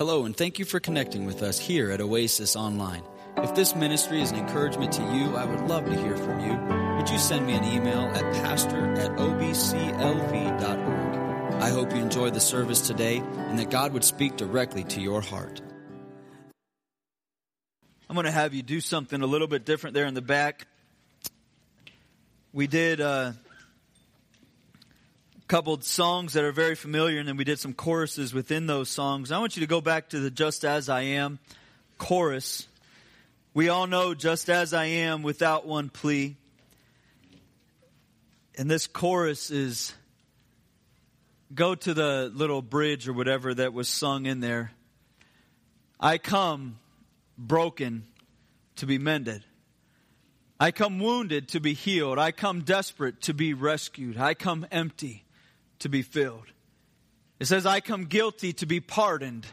Hello, and thank you for connecting with us here at Oasis Online. If this ministry is an encouragement to you, I would love to hear from you. Would you send me an email at pastor at obclv.org? I hope you enjoyed the service today and that God would speak directly to your heart. I'm going to have you do something a little bit different there in the back. We did uh, a couple songs that are very familiar, and then we did some choruses within those songs. I want you to go back to the Just As I Am chorus. We all know Just As I Am without one plea. And this chorus is go to the little bridge or whatever that was sung in there. I come broken to be mended. I come wounded to be healed. I come desperate to be rescued. I come empty to be filled. It says, I come guilty to be pardoned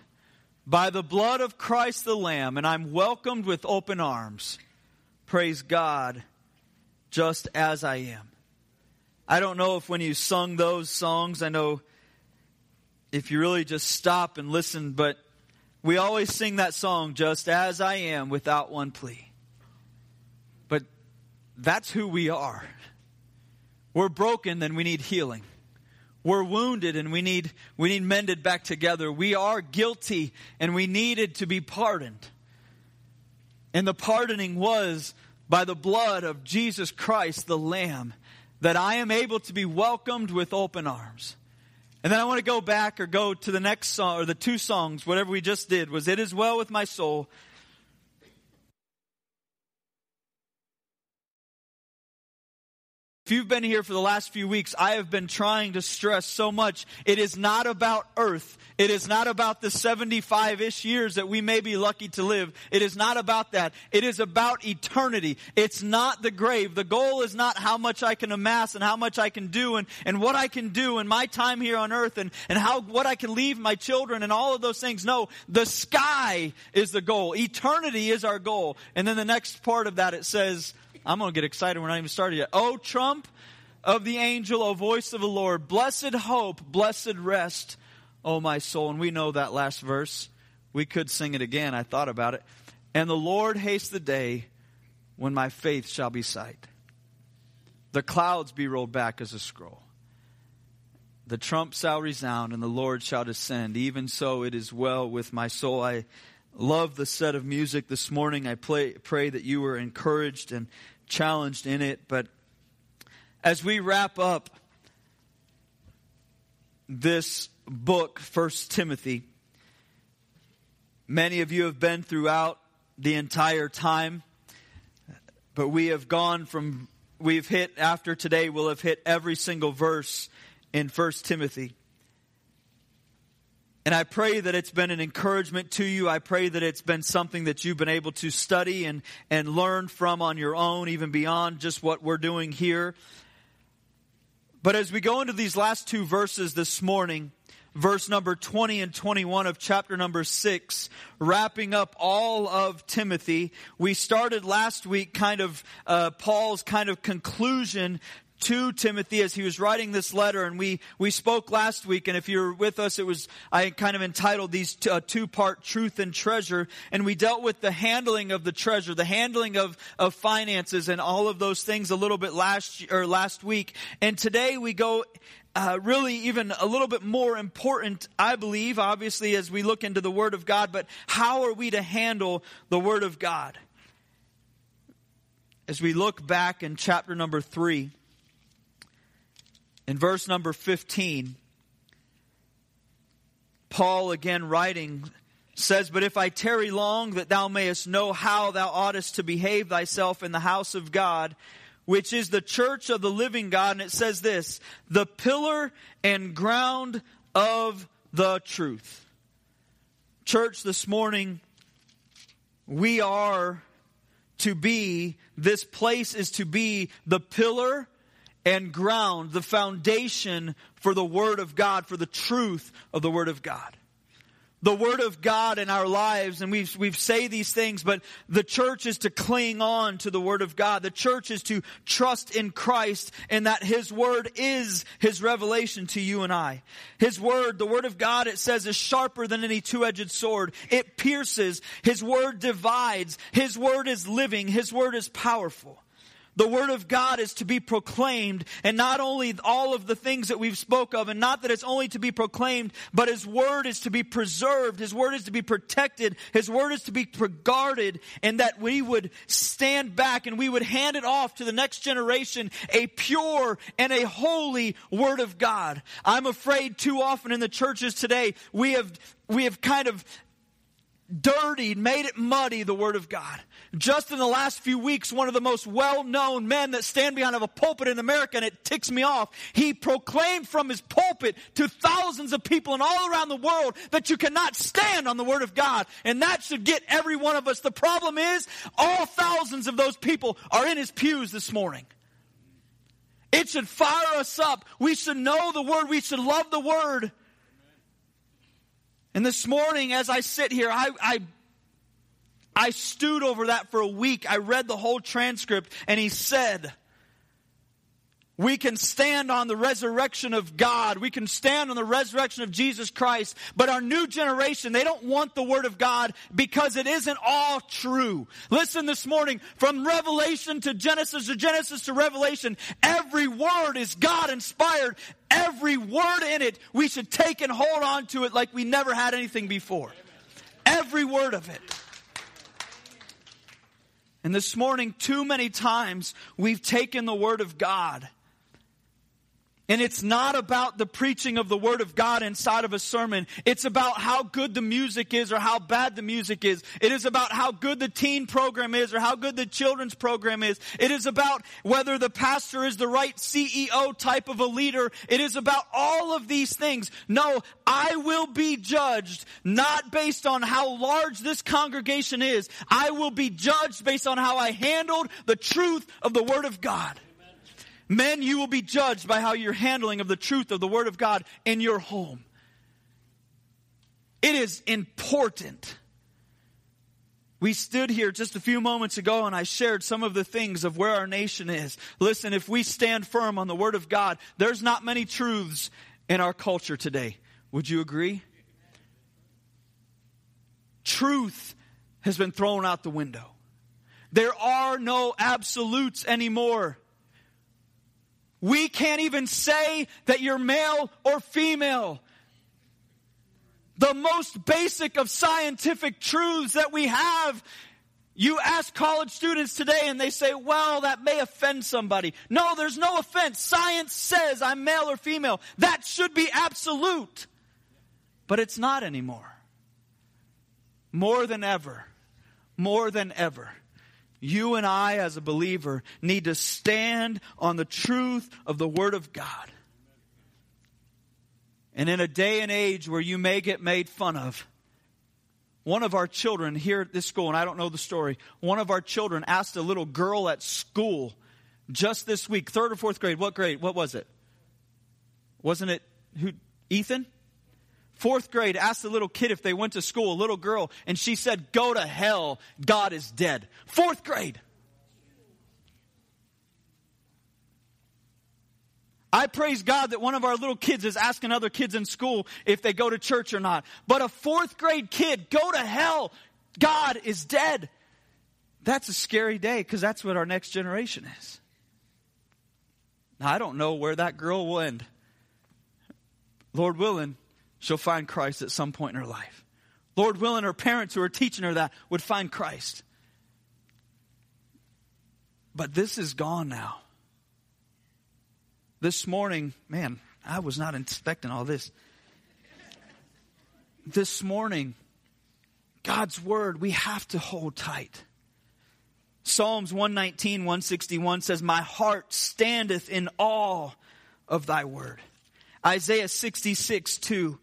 by the blood of Christ the Lamb, and I'm welcomed with open arms. Praise God, just as I am. I don't know if when you sung those songs, I know if you really just stop and listen, but we always sing that song, just as I am, without one plea. But that's who we are. We're broken, then we need healing. We're wounded and we need, we need mended back together. We are guilty and we needed to be pardoned. And the pardoning was by the blood of Jesus Christ, the Lamb, that I am able to be welcomed with open arms. And then I want to go back or go to the next song or the two songs, whatever we just did was It Is Well With My Soul. If you've been here for the last few weeks, I have been trying to stress so much. It is not about earth. It is not about the 75-ish years that we may be lucky to live. It is not about that. It is about eternity. It's not the grave. The goal is not how much I can amass and how much I can do and, and what I can do in my time here on earth and, and how, what I can leave my children and all of those things. No, the sky is the goal. Eternity is our goal. And then the next part of that, it says, I'm going to get excited. We're not even started yet. Oh, trump of the angel, O voice of the Lord, blessed hope, blessed rest, O my soul. And we know that last verse. We could sing it again. I thought about it. And the Lord haste the day when my faith shall be sight. The clouds be rolled back as a scroll. The trump shall resound and the Lord shall descend. Even so it is well with my soul. I love the set of music this morning. I play, pray that you were encouraged and challenged in it. But as we wrap up this book, First Timothy, many of you have been throughout the entire time, but we have gone from, we've hit, after today, we'll have hit every single verse in First Timothy. And I pray that it's been an encouragement to you. I pray that it's been something that you've been able to study and, and learn from on your own, even beyond just what we're doing here. But as we go into these last two verses this morning, verse number 20 and 21 of chapter number 6, wrapping up all of Timothy. We started last week kind of uh, Paul's kind of conclusion to Timothy as he was writing this letter. And we, we spoke last week, and if you're with us, it was, I kind of entitled these t- uh, two part truth and treasure. And we dealt with the handling of the treasure, the handling of, of finances and all of those things a little bit last, or last week. And today we go uh, really even a little bit more important, I believe, obviously, as we look into the Word of God, but how are we to handle the Word of God? As we look back in chapter number three, in verse number 15, Paul again writing says, But if I tarry long, that thou mayest know how thou oughtest to behave thyself in the house of God, which is the church of the living God. And it says this, the pillar and ground of the truth. Church, this morning, we are to be, this place is to be the pillar and ground, the foundation for the Word of God, for the truth of the Word of God. the Word of God in our lives, and we we say these things, but the church is to cling on to the Word of God. The church is to trust in Christ and that His Word is His revelation to you and I. His Word, the Word of God, it says, is sharper than any two-edged sword. It pierces. His Word divides. His Word is living. His Word is powerful. The Word of God is to be proclaimed, and not only all of the things that we've spoke of, and not that it's only to be proclaimed, but His Word is to be preserved, His Word is to be protected, His Word is to be guarded, and that we would stand back and we would hand it off to the next generation, a pure and a holy Word of God. I'm afraid too often in the churches today, we have we have kind of dirtied, made it muddy, the Word of God. Just in the last few weeks, one of the most well-known men that stand behind of a pulpit in America, and it ticks me off, he proclaimed from his pulpit to thousands of people and all around the world that you cannot stand on the Word of God. And that should get every one of us. The problem is, all thousands of those people are in his pews this morning. It should fire us up. We should know the Word. We should love the Word. And this morning, as I sit here, I, I, I stewed over that for a week. I read the whole transcript, and he said, we can stand on the resurrection of God. We can stand on the resurrection of Jesus Christ. But our new generation, they don't want the Word of God because it isn't all true. Listen this morning, from Revelation to Genesis to Genesis to Revelation, every word is God inspired. Every word in it, we should take and hold on to it like we never had anything before. Every word of it. And this morning, too many times, we've taken the Word of God and it's not about the preaching of the Word of God inside of a sermon. It's about how good the music is or how bad the music is. It is about how good the teen program is or how good the children's program is. It is about whether the pastor is the right CEO type of a leader. It is about all of these things. No, I will be judged not based on how large this congregation is. I will be judged based on how I handled the truth of the Word of God. Men, you will be judged by how you're handling of the truth of the Word of God in your home. It is important. We stood here just a few moments ago and I shared some of the things of where our nation is. Listen, if we stand firm on the Word of God, there's not many truths in our culture today. Would you agree? Truth has been thrown out the window. There are no absolutes anymore. We can't even say that you're male or female. The most basic of scientific truths that we have. You ask college students today and they say, well, that may offend somebody. No, there's no offense. Science says I'm male or female. That should be absolute. But it's not anymore. More than ever. More than ever. You and I, as a believer, need to stand on the truth of the Word of God. And in a day and age where you may get made fun of, one of our children here at this school, and I don't know the story, one of our children asked a little girl at school just this week, third or fourth grade, what grade? What was it? Wasn't it who? Ethan? Fourth grade asked a little kid if they went to school, a little girl, and she said, Go to hell, God is dead. Fourth grade. I praise God that one of our little kids is asking other kids in school if they go to church or not. But a fourth grade kid, go to hell, God is dead. That's a scary day because that's what our next generation is. Now, I don't know where that girl will end. Lord willing, she'll find Christ at some point in her life. Lord willing, her parents who are teaching her that would find Christ. But this is gone now. This morning, man, I was not expecting all this. This morning, God's word we have to hold tight. Psalms 119, 161 says, My heart standeth in awe of thy word. Isaiah 66, 2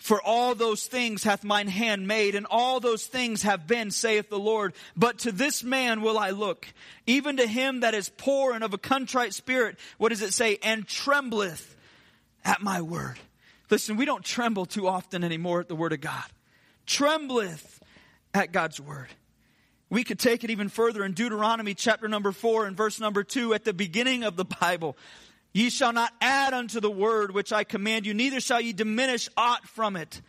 for all those things hath mine hand made, and all those things have been, saith the Lord. But to this man will I look, even to him that is poor and of a contrite spirit. What does it say? And trembleth at my word. Listen, we don't tremble too often anymore at the Word of God. Trembleth at God's Word. We could take it even further in Deuteronomy chapter number 4 and verse number 2 at the beginning of the Bible. Ye shall not add unto the word which I command you, neither shall ye diminish aught from it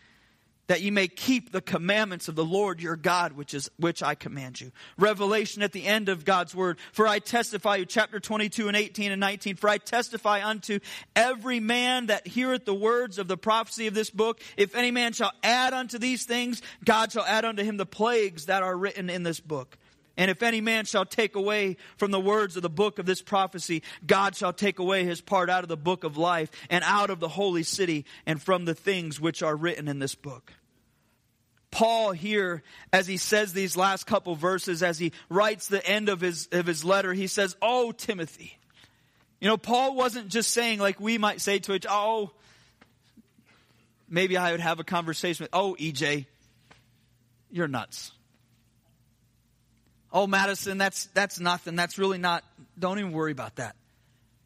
that ye may keep the commandments of the Lord your God, which is, which I command you. Revelation at the end of God's word. For I testify you, chapter 22 and 18 and 19. For I testify unto every man that heareth the words of the prophecy of this book. If any man shall add unto these things, God shall add unto him the plagues that are written in this book. And if any man shall take away from the words of the book of this prophecy, God shall take away his part out of the book of life and out of the holy city and from the things which are written in this book. Paul here, as he says these last couple verses, as he writes the end of his, of his letter, he says, Oh, Timothy. You know, Paul wasn't just saying like we might say to each, oh, maybe I would have a conversation with, oh, EJ, you're nuts. Oh, Madison, that's, that's nothing. That's really not, don't even worry about that.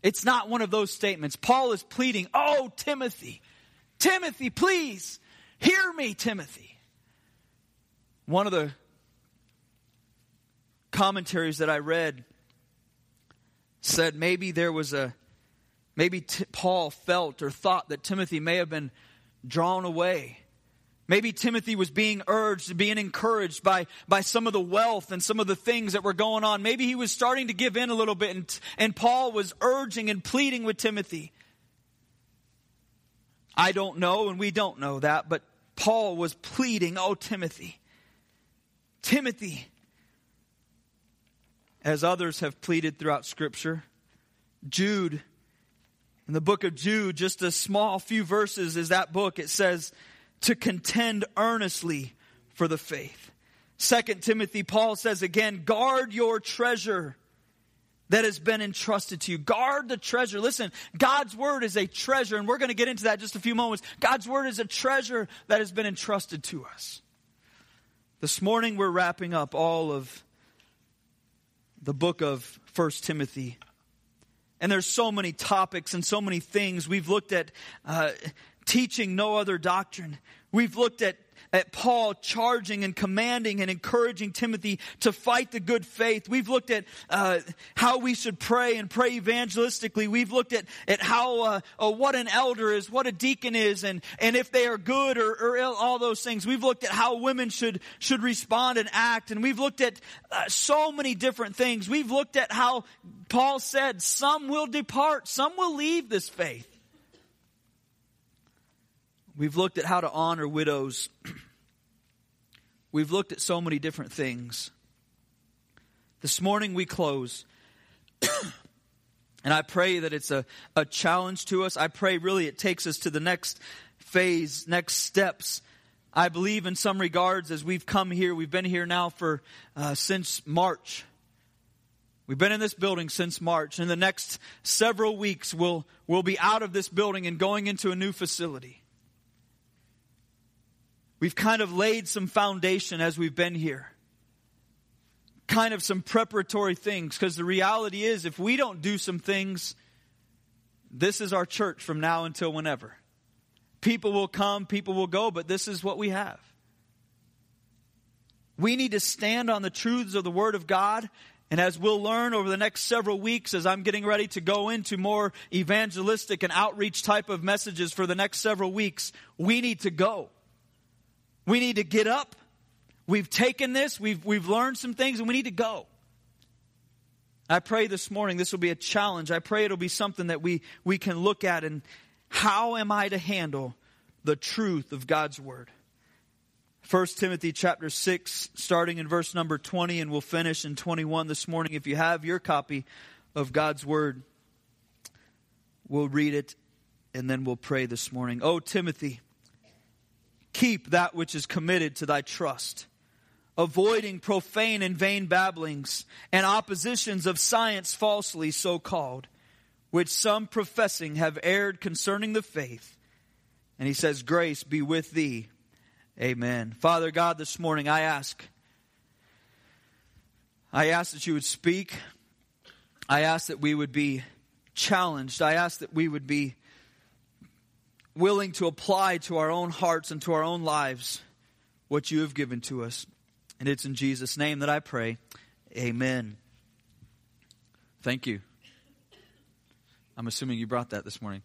It's not one of those statements. Paul is pleading, oh, Timothy, Timothy, please, hear me, Timothy. One of the commentaries that I read said maybe there was a, maybe T- Paul felt or thought that Timothy may have been drawn away. Maybe Timothy was being urged, being encouraged by, by some of the wealth and some of the things that were going on. Maybe he was starting to give in a little bit, and, and Paul was urging and pleading with Timothy. I don't know, and we don't know that, but Paul was pleading, Oh, Timothy, Timothy, as others have pleaded throughout Scripture. Jude, in the book of Jude, just a small few verses is that book. It says, to contend earnestly for the faith. Second Timothy, Paul says again, guard your treasure that has been entrusted to you. Guard the treasure. Listen, God's word is a treasure, and we're going to get into that in just a few moments. God's word is a treasure that has been entrusted to us. This morning we're wrapping up all of the book of First Timothy. And there's so many topics and so many things. We've looked at uh, teaching no other doctrine. We've looked at at Paul charging and commanding and encouraging Timothy to fight the good faith. We've looked at uh, how we should pray and pray evangelistically. We've looked at, at how uh, uh, what an elder is, what a deacon is, and, and if they are good or, or ill, all those things. We've looked at how women should should respond and act, and we've looked at uh, so many different things. We've looked at how Paul said some will depart, some will leave this faith. We've looked at how to honor widows. We've looked at so many different things. This morning we close. and I pray that it's a, a challenge to us. I pray really it takes us to the next phase, next steps. I believe in some regards as we've come here, we've been here now for uh, since March. We've been in this building since March. In the next several weeks, we'll, we'll be out of this building and going into a new facility. We've kind of laid some foundation as we've been here. Kind of some preparatory things, because the reality is, if we don't do some things, this is our church from now until whenever. People will come, people will go, but this is what we have. We need to stand on the truths of the Word of God. And as we'll learn over the next several weeks, as I'm getting ready to go into more evangelistic and outreach type of messages for the next several weeks, we need to go. We need to get up. We've taken this, we've, we've learned some things, and we need to go. I pray this morning this will be a challenge. I pray it'll be something that we, we can look at and how am I to handle the truth of God's word? 1 Timothy chapter 6, starting in verse number 20, and we'll finish in 21 this morning. If you have your copy of God's word, we'll read it and then we'll pray this morning. Oh, Timothy, Keep that which is committed to thy trust, avoiding profane and vain babblings and oppositions of science falsely so called, which some professing have erred concerning the faith. And he says, Grace be with thee. Amen. Father God, this morning I ask, I ask that you would speak. I ask that we would be challenged. I ask that we would be willing to apply to our own hearts and to our own lives what you have given to us. And it's in Jesus' name that I pray. Amen. Thank you. I'm assuming you brought that this morning.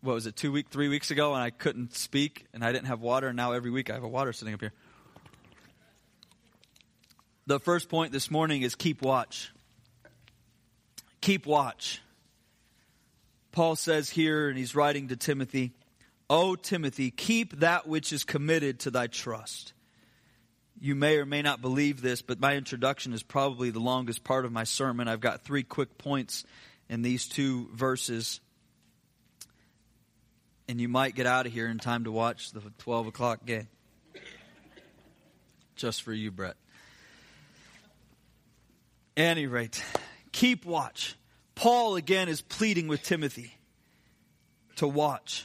What was it, two week, three weeks ago, and I couldn't speak and I didn't have water, and now every week I have a water sitting up here. The first point this morning is keep watch. Keep watch. Paul says here, and he's writing to Timothy, O Timothy, keep that which is committed to thy trust. You may or may not believe this, but my introduction is probably the longest part of my sermon. I've got three quick points in these two verses. And you might get out of here in time to watch the 12 o'clock game. Just for you, Brett. any rate, keep watch. Paul again is pleading with Timothy to watch.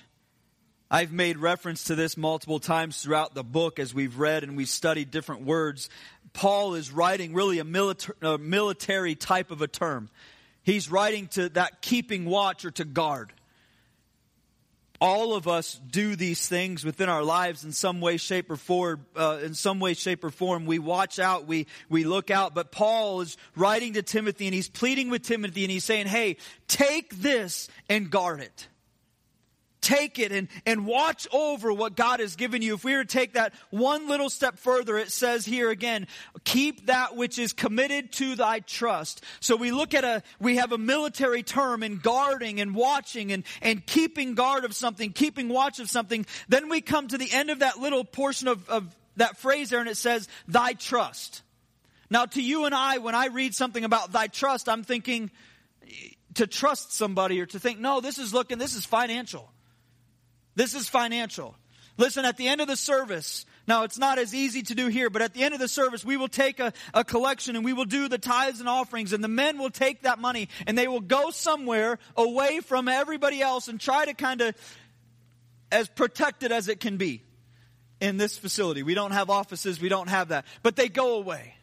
I've made reference to this multiple times throughout the book as we've read and we've studied different words. Paul is writing really a military, a military type of a term. He's writing to that keeping watch or to guard. All of us do these things within our lives in some way, shape, or form. Uh, in some way, shape, or form, we watch out, we we look out. But Paul is writing to Timothy, and he's pleading with Timothy, and he's saying, "Hey, take this and guard it." Take it and, and watch over what God has given you. If we were to take that one little step further, it says here again, keep that which is committed to thy trust. So we look at a, we have a military term in guarding and watching and, and keeping guard of something, keeping watch of something. Then we come to the end of that little portion of, of that phrase there and it says, thy trust. Now to you and I, when I read something about thy trust, I'm thinking, to trust somebody or to think, no, this is looking, this is financial. This is financial. Listen, at the end of the service, now it's not as easy to do here, but at the end of the service, we will take a, a collection and we will do the tithes and offerings, and the men will take that money and they will go somewhere away from everybody else and try to kind of as protected as it can be in this facility. We don't have offices, we don't have that, but they go away.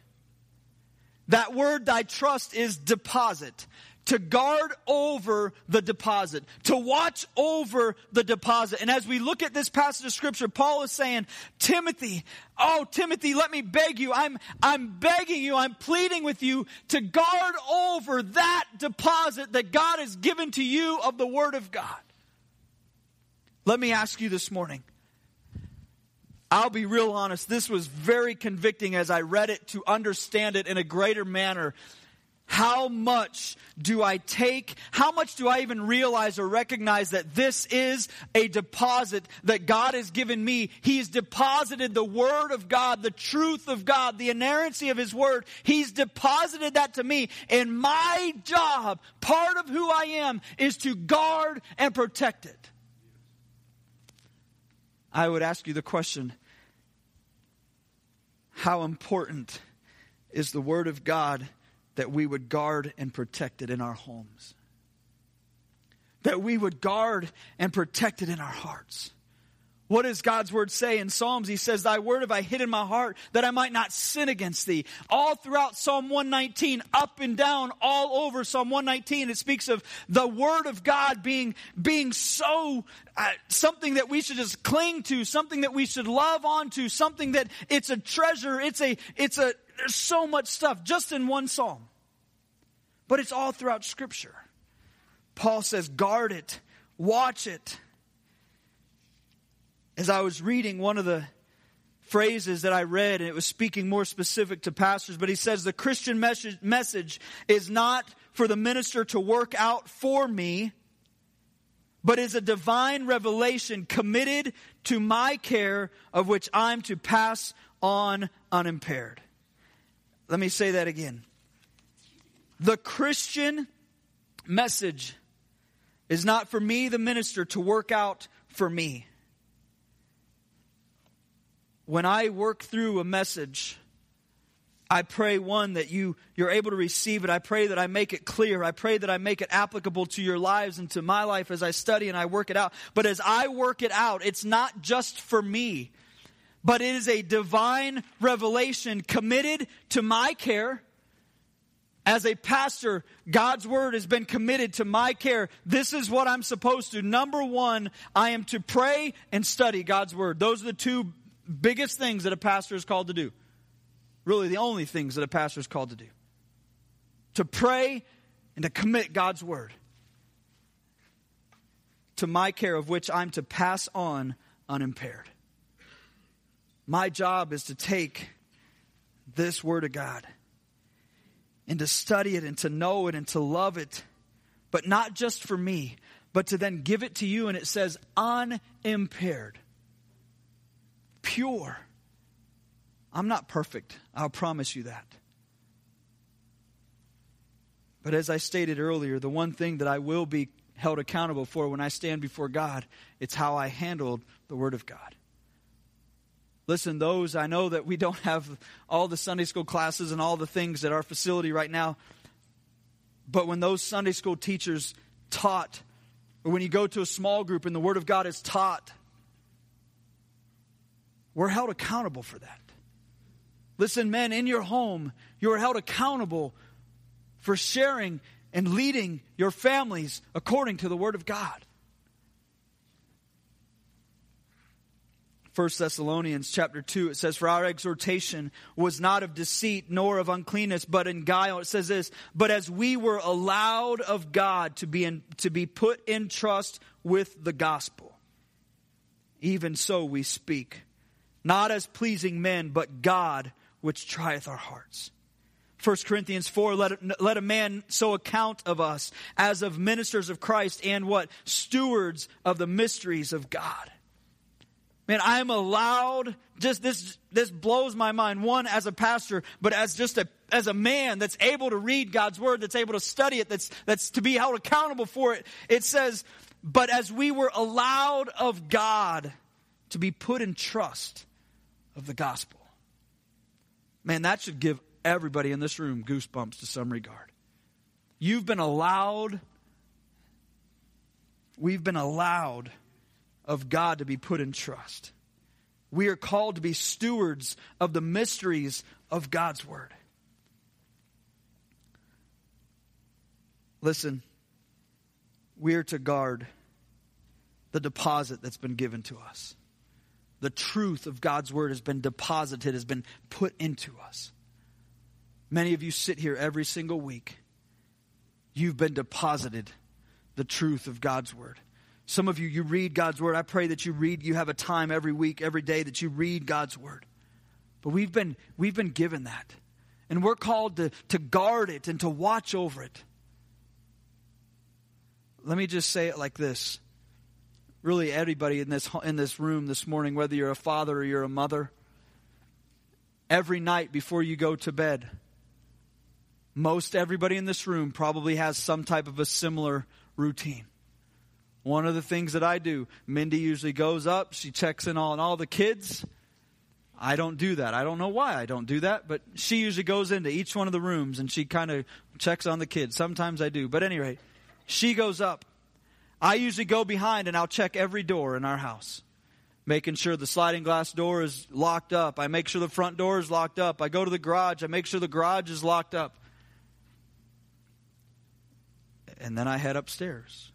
That word, thy trust, is deposit to guard over the deposit, to watch over the deposit. And as we look at this passage of scripture, Paul is saying, Timothy, oh, Timothy, let me beg you. I'm, I'm begging you, I'm pleading with you to guard over that deposit that God has given to you of the Word of God. Let me ask you this morning. I'll be real honest, this was very convicting as I read it to understand it in a greater manner how much do I take? How much do I even realize or recognize that this is a deposit that God has given me? He's deposited the Word of God, the truth of God, the inerrancy of His Word. He's deposited that to me. And my job, part of who I am, is to guard and protect it. I would ask you the question how important is the Word of God? That we would guard and protect it in our homes. That we would guard and protect it in our hearts. What does God's word say in Psalms? He says, Thy word have I hid in my heart that I might not sin against thee. All throughout Psalm 119, up and down, all over Psalm 119, it speaks of the word of God being, being so, uh, something that we should just cling to, something that we should love onto, something that it's a treasure, it's a, it's a, there's so much stuff just in one psalm. But it's all throughout Scripture. Paul says, guard it, watch it. As I was reading one of the phrases that I read, and it was speaking more specific to pastors, but he says the Christian message, message is not for the minister to work out for me, but is a divine revelation committed to my care of which I'm to pass on unimpaired. Let me say that again. The Christian message is not for me, the minister, to work out for me. When I work through a message, I pray one that you you're able to receive it. I pray that I make it clear. I pray that I make it applicable to your lives and to my life as I study and I work it out. But as I work it out, it's not just for me but it is a divine revelation committed to my care, as a pastor, God's word has been committed to my care. This is what I'm supposed to. Number one, I am to pray and study God's word. Those are the two biggest things that a pastor is called to do. Really, the only things that a pastor is called to do to pray and to commit God's word to my care, of which I'm to pass on unimpaired. My job is to take this word of God and to study it and to know it and to love it, but not just for me, but to then give it to you. And it says, unimpaired, pure. I'm not perfect, I'll promise you that. But as I stated earlier, the one thing that I will be held accountable for when I stand before God, it's how I handled the Word of God. Listen, those, I know that we don't have all the Sunday school classes and all the things at our facility right now, but when those Sunday school teachers taught, or when you go to a small group and the Word of God is taught, we're held accountable for that. Listen, men, in your home, you are held accountable for sharing and leading your families according to the Word of God. 1 Thessalonians chapter 2, it says, For our exhortation was not of deceit nor of uncleanness, but in guile. It says this, But as we were allowed of God to be, in, to be put in trust with the gospel, even so we speak, not as pleasing men, but God which trieth our hearts. 1 Corinthians 4, let, let a man so account of us as of ministers of Christ and what? Stewards of the mysteries of God. Man, I'm allowed, just this, this blows my mind. One, as a pastor, but as just a, as a man that's able to read God's word, that's able to study it, that's, that's to be held accountable for it. It says, but as we were allowed of God to be put in trust of the gospel. Man, that should give everybody in this room goosebumps to some regard. You've been allowed, we've been allowed of God to be put in trust. We are called to be stewards of the mysteries of God's Word. Listen, we are to guard the deposit that's been given to us. The truth of God's Word has been deposited, has been put into us. Many of you sit here every single week. You've been deposited the truth of God's Word. Some of you, you read God's Word. I pray that you read, you have a time every week, every day that you read God's Word. But we've been, we've been given that. And we're called to, to guard it and to watch over it. Let me just say it like this. Really, everybody in this, in this room this morning, whether you're a father or you're a mother, every night before you go to bed, most everybody in this room probably has some type of a similar routine. One of the things that I do, Mindy usually goes up, she checks in on all the kids. I don't do that. I don't know why I don't do that, but she usually goes into each one of the rooms and she kind of checks on the kids. Sometimes I do. But anyway, she goes up. I usually go behind and I'll check every door in our house, making sure the sliding glass door is locked up. I make sure the front door is locked up. I go to the garage. I make sure the garage is locked up and then I head upstairs.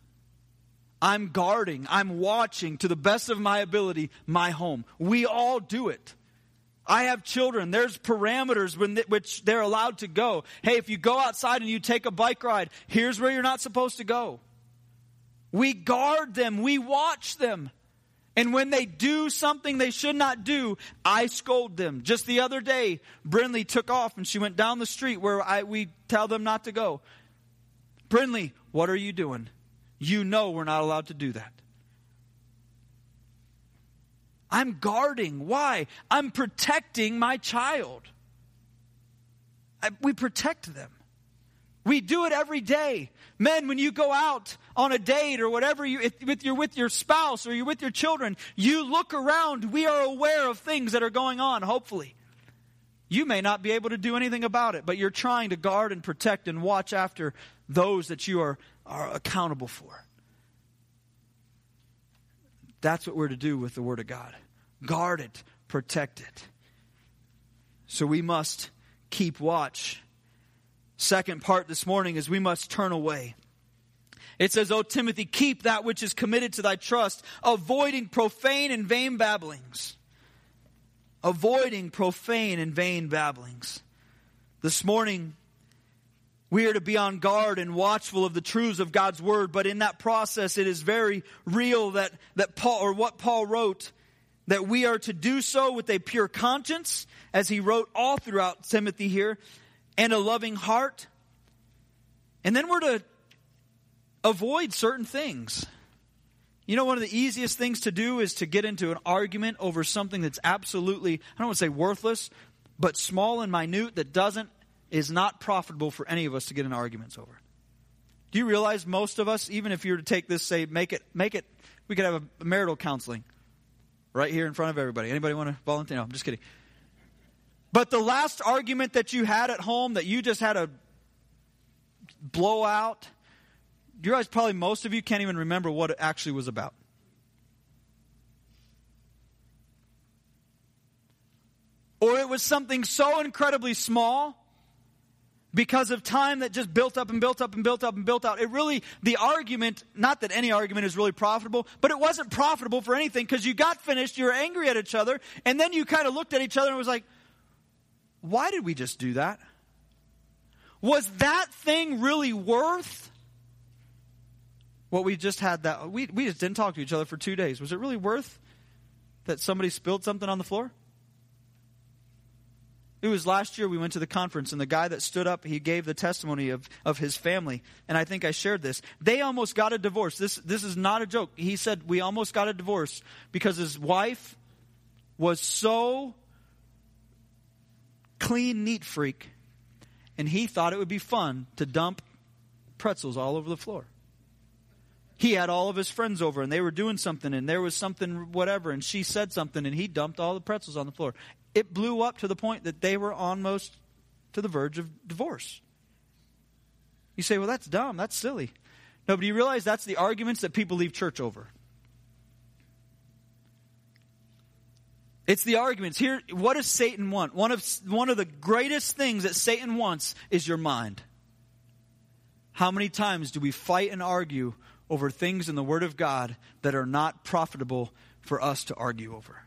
I'm guarding, I'm watching to the best of my ability my home. We all do it. I have children. There's parameters when which they're allowed to go. Hey, if you go outside and you take a bike ride, here's where you're not supposed to go. We guard them, we watch them. And when they do something they should not do, I scold them. Just the other day, Brinley took off and she went down the street where I, we tell them not to go. Brinley, what are you doing? You know we're not allowed to do that. I'm guarding. Why? I'm protecting my child. I, we protect them. We do it every day. Men, when you go out on a date or whatever, you, if, you're with your spouse or you're with your children, you look around. We are aware of things that are going on, hopefully. You may not be able to do anything about it, but you're trying to guard and protect and watch after those that you are, are accountable for. That's what we're to do with the Word of God guard it, protect it. So we must keep watch Second part this morning is we must turn away. It says, O Timothy, keep that which is committed to thy trust, avoiding profane and vain babblings. Avoiding profane and vain babblings. This morning, we are to be on guard and watchful of the truths of God's word, but in that process, it is very real that, that Paul, or what Paul wrote, that we are to do so with a pure conscience, as he wrote all throughout Timothy here, and a loving heart. And then we're to avoid certain things. You know, one of the easiest things to do is to get into an argument over something that's absolutely, I don't want to say worthless, but small and minute that doesn't is not profitable for any of us to get in arguments over. Do you realize most of us, even if you were to take this, say, make it, make it, we could have a marital counseling right here in front of everybody. Anybody want to volunteer? No, I'm just kidding. But the last argument that you had at home that you just had a blowout, you realize probably most of you can't even remember what it actually was about? Or it was something so incredibly small because of time that just built up and built up and built up and built out. It really, the argument, not that any argument is really profitable, but it wasn't profitable for anything because you got finished, you were angry at each other, and then you kind of looked at each other and was like, why did we just do that? Was that thing really worth what we just had that? We, we just didn't talk to each other for two days. Was it really worth that somebody spilled something on the floor? It was last year we went to the conference, and the guy that stood up, he gave the testimony of, of his family. And I think I shared this. They almost got a divorce. This, this is not a joke. He said, We almost got a divorce because his wife was so clean, neat freak, and he thought it would be fun to dump pretzels all over the floor. He had all of his friends over and they were doing something and there was something, whatever, and she said something and he dumped all the pretzels on the floor it blew up to the point that they were almost to the verge of divorce. You say, well, that's dumb. That's silly. No, but you realize that's the arguments that people leave church over. It's the arguments. Here, what does Satan want? One of, one of the greatest things that Satan wants is your mind. How many times do we fight and argue over things in the Word of God that are not profitable for us to argue over?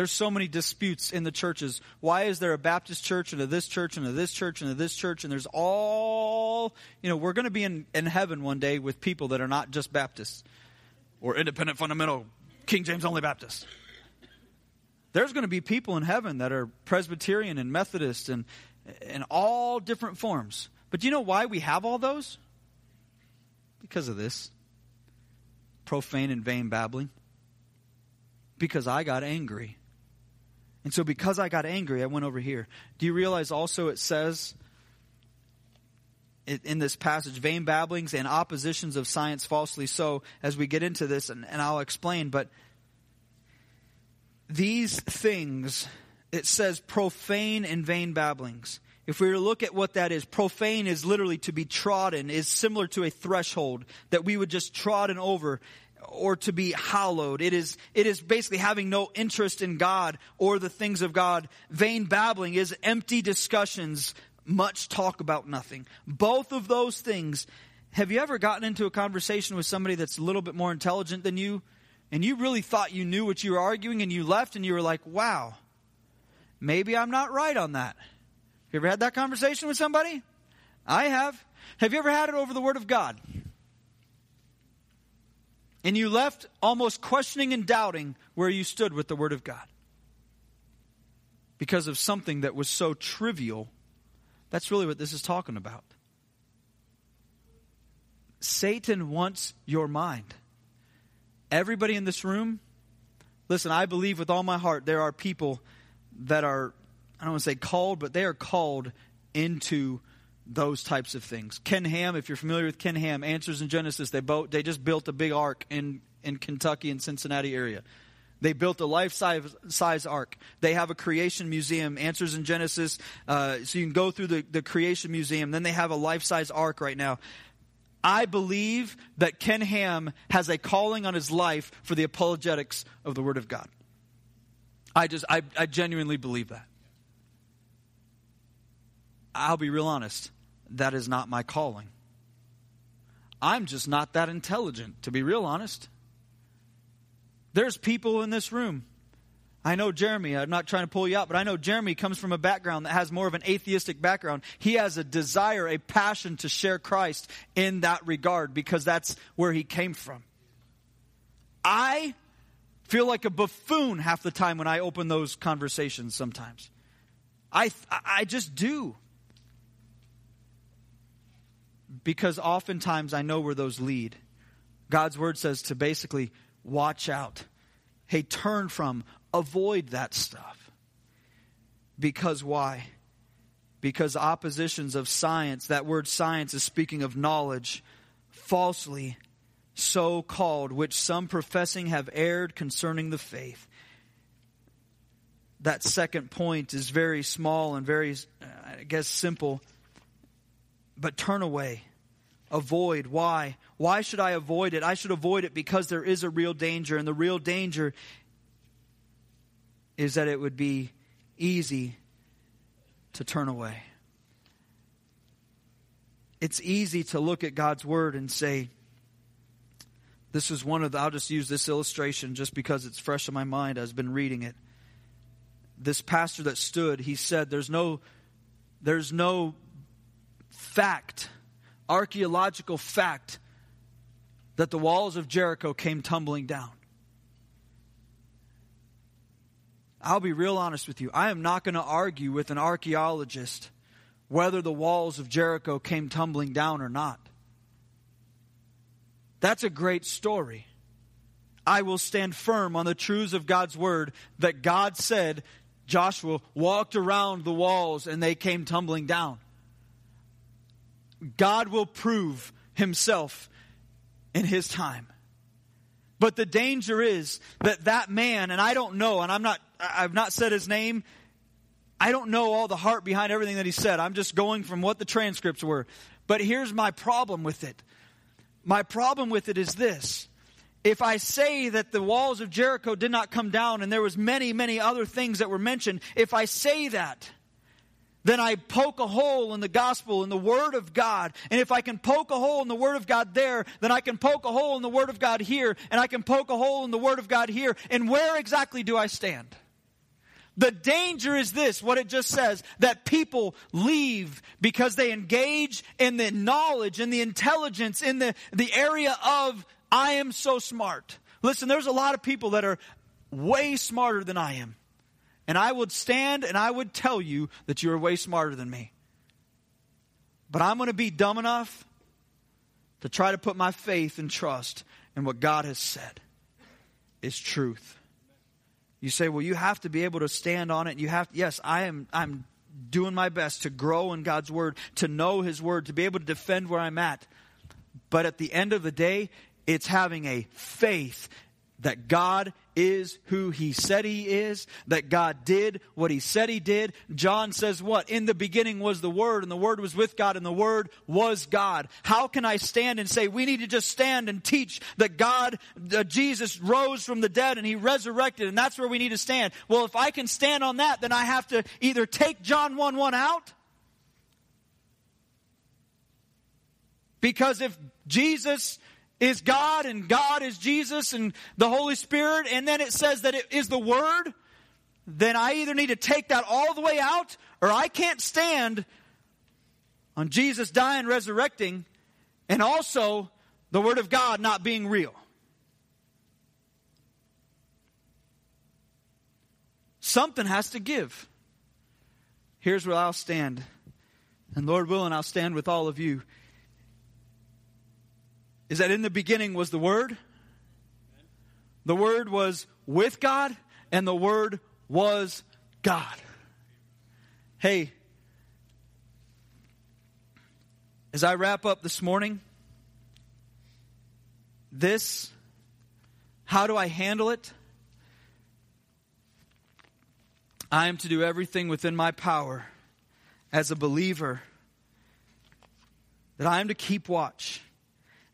There's so many disputes in the churches. Why is there a Baptist church and a this church and a this church and a this church? And there's all, you know, we're going to be in, in heaven one day with people that are not just Baptists or independent fundamental King James only Baptists. There's going to be people in heaven that are Presbyterian and Methodist and in all different forms. But do you know why we have all those? Because of this profane and vain babbling. Because I got angry and so, because I got angry, I went over here. Do you realize also it says in this passage, vain babblings and oppositions of science falsely so, as we get into this, and, and I'll explain, but these things, it says profane and vain babblings. If we were to look at what that is, profane is literally to be trodden, is similar to a threshold that we would just trodden over or to be hallowed. It is, it is basically having no interest in God or the things of God. Vain babbling is empty discussions, much talk about nothing. Both of those things. Have you ever gotten into a conversation with somebody that's a little bit more intelligent than you and you really thought you knew what you were arguing and you left and you were like, wow, maybe I'm not right on that. You ever had that conversation with somebody? I have. Have you ever had it over the Word of God? And you left almost questioning and doubting where you stood with the Word of God. Because of something that was so trivial. That's really what this is talking about. Satan wants your mind. Everybody in this room, listen, I believe with all my heart there are people that are, I don't want to say called, but they are called into those types of things. Ken Ham, if you're familiar with Ken Ham, Answers in Genesis, they, boat, they just built a big ark in, in Kentucky and Cincinnati area. They built a life size ark. They have a creation museum, Answers in Genesis. Uh, so you can go through the, the creation museum. Then they have a life size ark right now. I believe that Ken Ham has a calling on his life for the apologetics of the Word of God. I just, I, I genuinely believe that. I'll be real honest, that is not my calling. I'm just not that intelligent, to be real honest. There's people in this room. I know Jeremy, I'm not trying to pull you out, but I know Jeremy comes from a background that has more of an atheistic background. He has a desire, a passion to share Christ in that regard because that's where he came from. I feel like a buffoon half the time when I open those conversations sometimes. I, I just do. Because oftentimes I know where those lead. God's word says to basically watch out. Hey, turn from, avoid that stuff. Because why? Because oppositions of science, that word science is speaking of knowledge, falsely so called, which some professing have erred concerning the faith. That second point is very small and very, I guess, simple. But turn away. Avoid. Why? Why should I avoid it? I should avoid it because there is a real danger, and the real danger is that it would be easy to turn away. It's easy to look at God's Word and say, this is one of the, I'll just use this illustration just because it's fresh in my mind. I've been reading it. This pastor that stood, he said, there's no, there's no fact, archaeological fact, that the walls of Jericho came tumbling down. I'll be real honest with you. I am not going to argue with an archaeologist whether the walls of Jericho came tumbling down or not. That's a great story. I will stand firm on the truths of God's word that God said Joshua walked around the walls and they came tumbling down. God will prove himself in his time. But the danger is that that man, and I don't know, and I'm not, I've not said his name. I don't know all the heart behind everything that he said. I'm just going from what the transcripts were. But here's my problem with it. My problem with it is this. If I say that the walls of Jericho did not come down and there was many, many other things that were mentioned, if I say that, then I poke a hole in the gospel, in the Word of God. And if I can poke a hole in the Word of God there, then I can poke a hole in the Word of God here, and I can poke a hole in the Word of God here. And where exactly do I stand? The danger is this, what it just says, that people leave because they engage in the knowledge and the intelligence in the, the area of, I am so smart. Listen, there's a lot of people that are way smarter than I am. And I would stand and I would tell you that you are way smarter than me. But I'm going to be dumb enough to try to put my faith and trust in what God has said is truth. You say, well, you have to be able to stand on it. You have, yes, I am, I'm doing my best to grow in God's word, to know his word, to be able to defend where I'm at. But at the end of the day, it's having a faith that God is who he said he is, that God did what he said he did. John says what? In the beginning was the Word, and the Word was with God, and the Word was God. How can I stand and say we need to just stand and teach that God, Jesus rose from the dead and he resurrected, and that's where we need to stand? Well, if I can stand on that, then I have to either take John 1 1 out, because if Jesus is God and God is Jesus and the Holy Spirit, and then it says that it is the Word, then I either need to take that all the way out or I can't stand on Jesus dying, resurrecting, and also the Word of God not being real. Something has to give. Here's where I'll stand. And Lord willing, I'll stand with all of you is that in the beginning was the Word. The Word was with God, and the Word was God. Hey, as I wrap up this morning, this, how do I handle it? I am to do everything within my power as a believer that I am to keep watch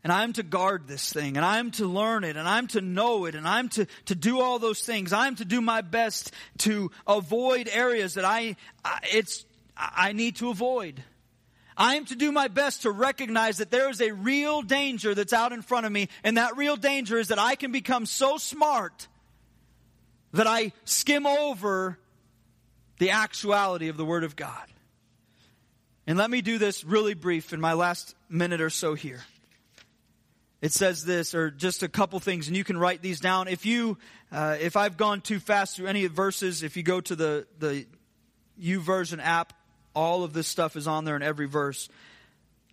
and I'm to guard this thing, and I'm to learn it, and I'm to know it, and I'm to, to do all those things. I'm to do my best to avoid areas that I, I it's, I need to avoid. I am to do my best to recognize that there is a real danger that's out in front of me, and that real danger is that I can become so smart that I skim over the actuality of the Word of God. And let me do this really brief in my last minute or so here. It says this, or just a couple things, and you can write these down. If you, uh, if I've gone too fast through any of the verses, if you go to the the YouVersion app, all of this stuff is on there in every verse.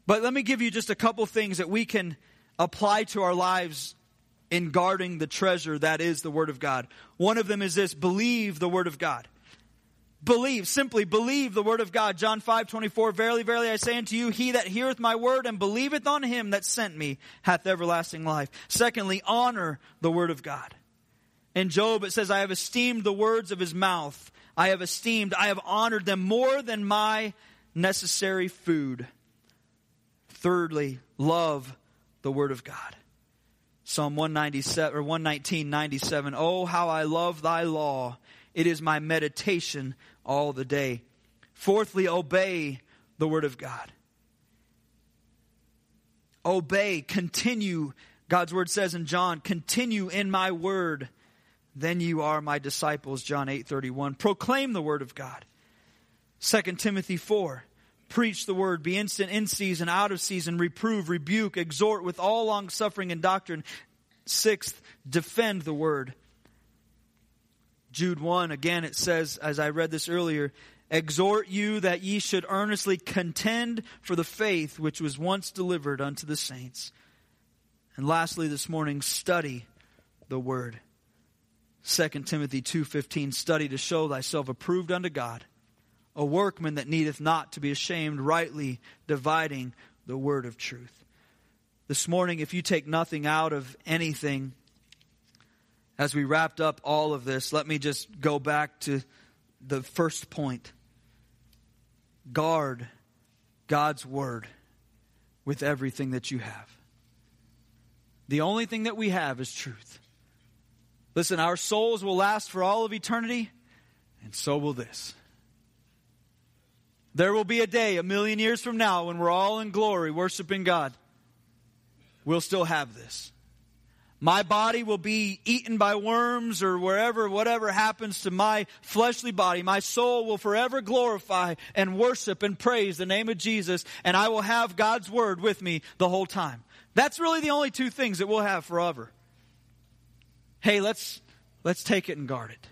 But let me give you just a couple things that we can apply to our lives in guarding the treasure that is the Word of God. One of them is this believe the Word of God. Believe, simply believe the word of God. John 5, 24, Verily, verily, I say unto you, he that heareth my word and believeth on him that sent me hath everlasting life. Secondly, honor the word of God. In Job, it says, I have esteemed the words of his mouth. I have esteemed, I have honored them more than my necessary food. Thirdly, love the word of God. Psalm 197 or 119, 97. Oh, how I love thy law. It is my meditation all the day. Fourthly, obey the word of God. Obey, continue. God's word says in John, continue in my word. Then you are my disciples, John 8 31. Proclaim the word of God. 2 Timothy 4. Preach the word, be instant in season, out of season, reprove, rebuke, exhort with all long suffering and doctrine. Sixth, defend the word. Jude 1, again, it says, as I read this earlier, exhort you that ye should earnestly contend for the faith which was once delivered unto the saints. And lastly, this morning, study the word. 2 Timothy 2:15 study to show thyself approved unto God a workman that needeth not to be ashamed rightly dividing the word of truth. This morning if you take nothing out of anything as we wrapped up all of this, let me just go back to the first point. Guard God's word with everything that you have. The only thing that we have is truth. Listen, our souls will last for all of eternity, and so will this. There will be a day, a million years from now, when we're all in glory worshiping God. We'll still have this. My body will be eaten by worms or wherever, whatever happens to my fleshly body. My soul will forever glorify and worship and praise the name of Jesus, and I will have God's word with me the whole time. That's really the only two things that we'll have forever. Hey, let's, let's take it and guard it.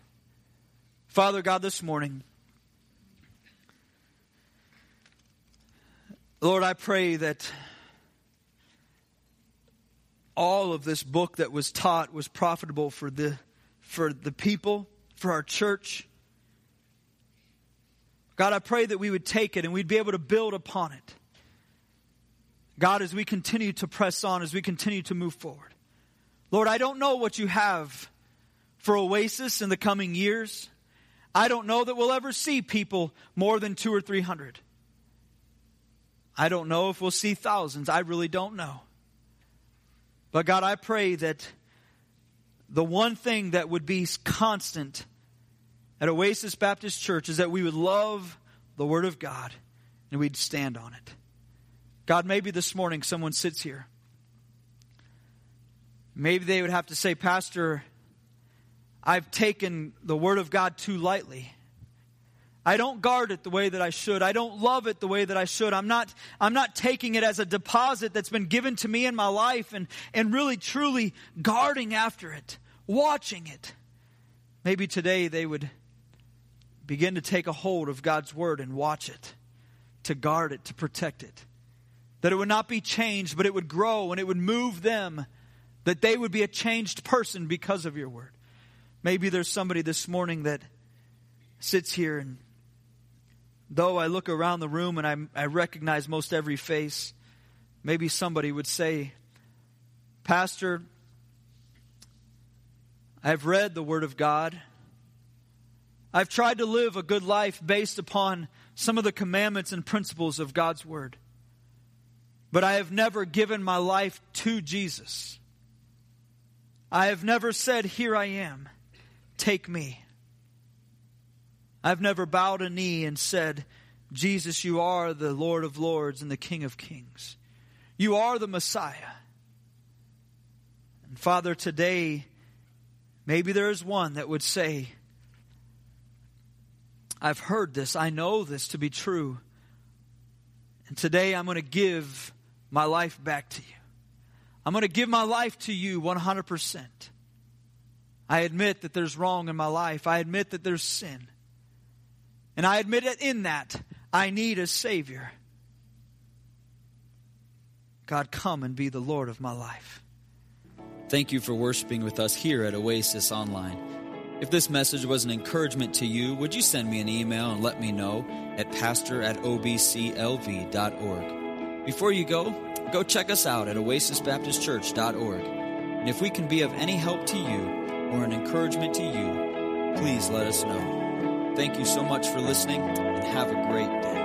Father God, this morning, Lord, I pray that all of this book that was taught was profitable for the, for the people, for our church. God, I pray that we would take it and we'd be able to build upon it. God, as we continue to press on, as we continue to move forward. Lord, I don't know what you have for Oasis in the coming years. I don't know that we'll ever see people more than two or three hundred. I don't know if we'll see thousands. I really don't know. But God, I pray that the one thing that would be constant at Oasis Baptist Church is that we would love the Word of God and we'd stand on it. God, maybe this morning someone sits here. Maybe they would have to say, Pastor, I've taken the Word of God too lightly. I don't guard it the way that I should. I don't love it the way that I should. I'm not, I'm not taking it as a deposit that's been given to me in my life and, and really truly guarding after it, watching it. Maybe today they would begin to take a hold of God's word and watch it, to guard it, to protect it. That it would not be changed, but it would grow and it would move them, that they would be a changed person because of your word. Maybe there's somebody this morning that sits here and though I look around the room and I, I recognize most every face, maybe somebody would say, Pastor, I've read the Word of God. I've tried to live a good life based upon some of the commandments and principles of God's Word. But I have never given my life to Jesus. I have never said, Here I am, take me. I've never bowed a knee and said, Jesus, you are the Lord of Lords and the King of Kings. You are the Messiah. And Father, today, maybe there is one that would say, I've heard this, I know this to be true. And today I'm going to give my life back to you. I'm going to give my life to you 100%. I admit that there's wrong in my life. I admit that there's sin. And I admit that in that I need a Savior. God, come and be the Lord of my life. Thank you for worshiping with us here at Oasis Online. If this message was an encouragement to you, would you send me an email and let me know at pastor at obclv.org? Before you go, go check us out at oasisbaptistchurch.org. And if we can be of any help to you or an encouragement to you, please let us know. Thank you so much for listening and have a great day.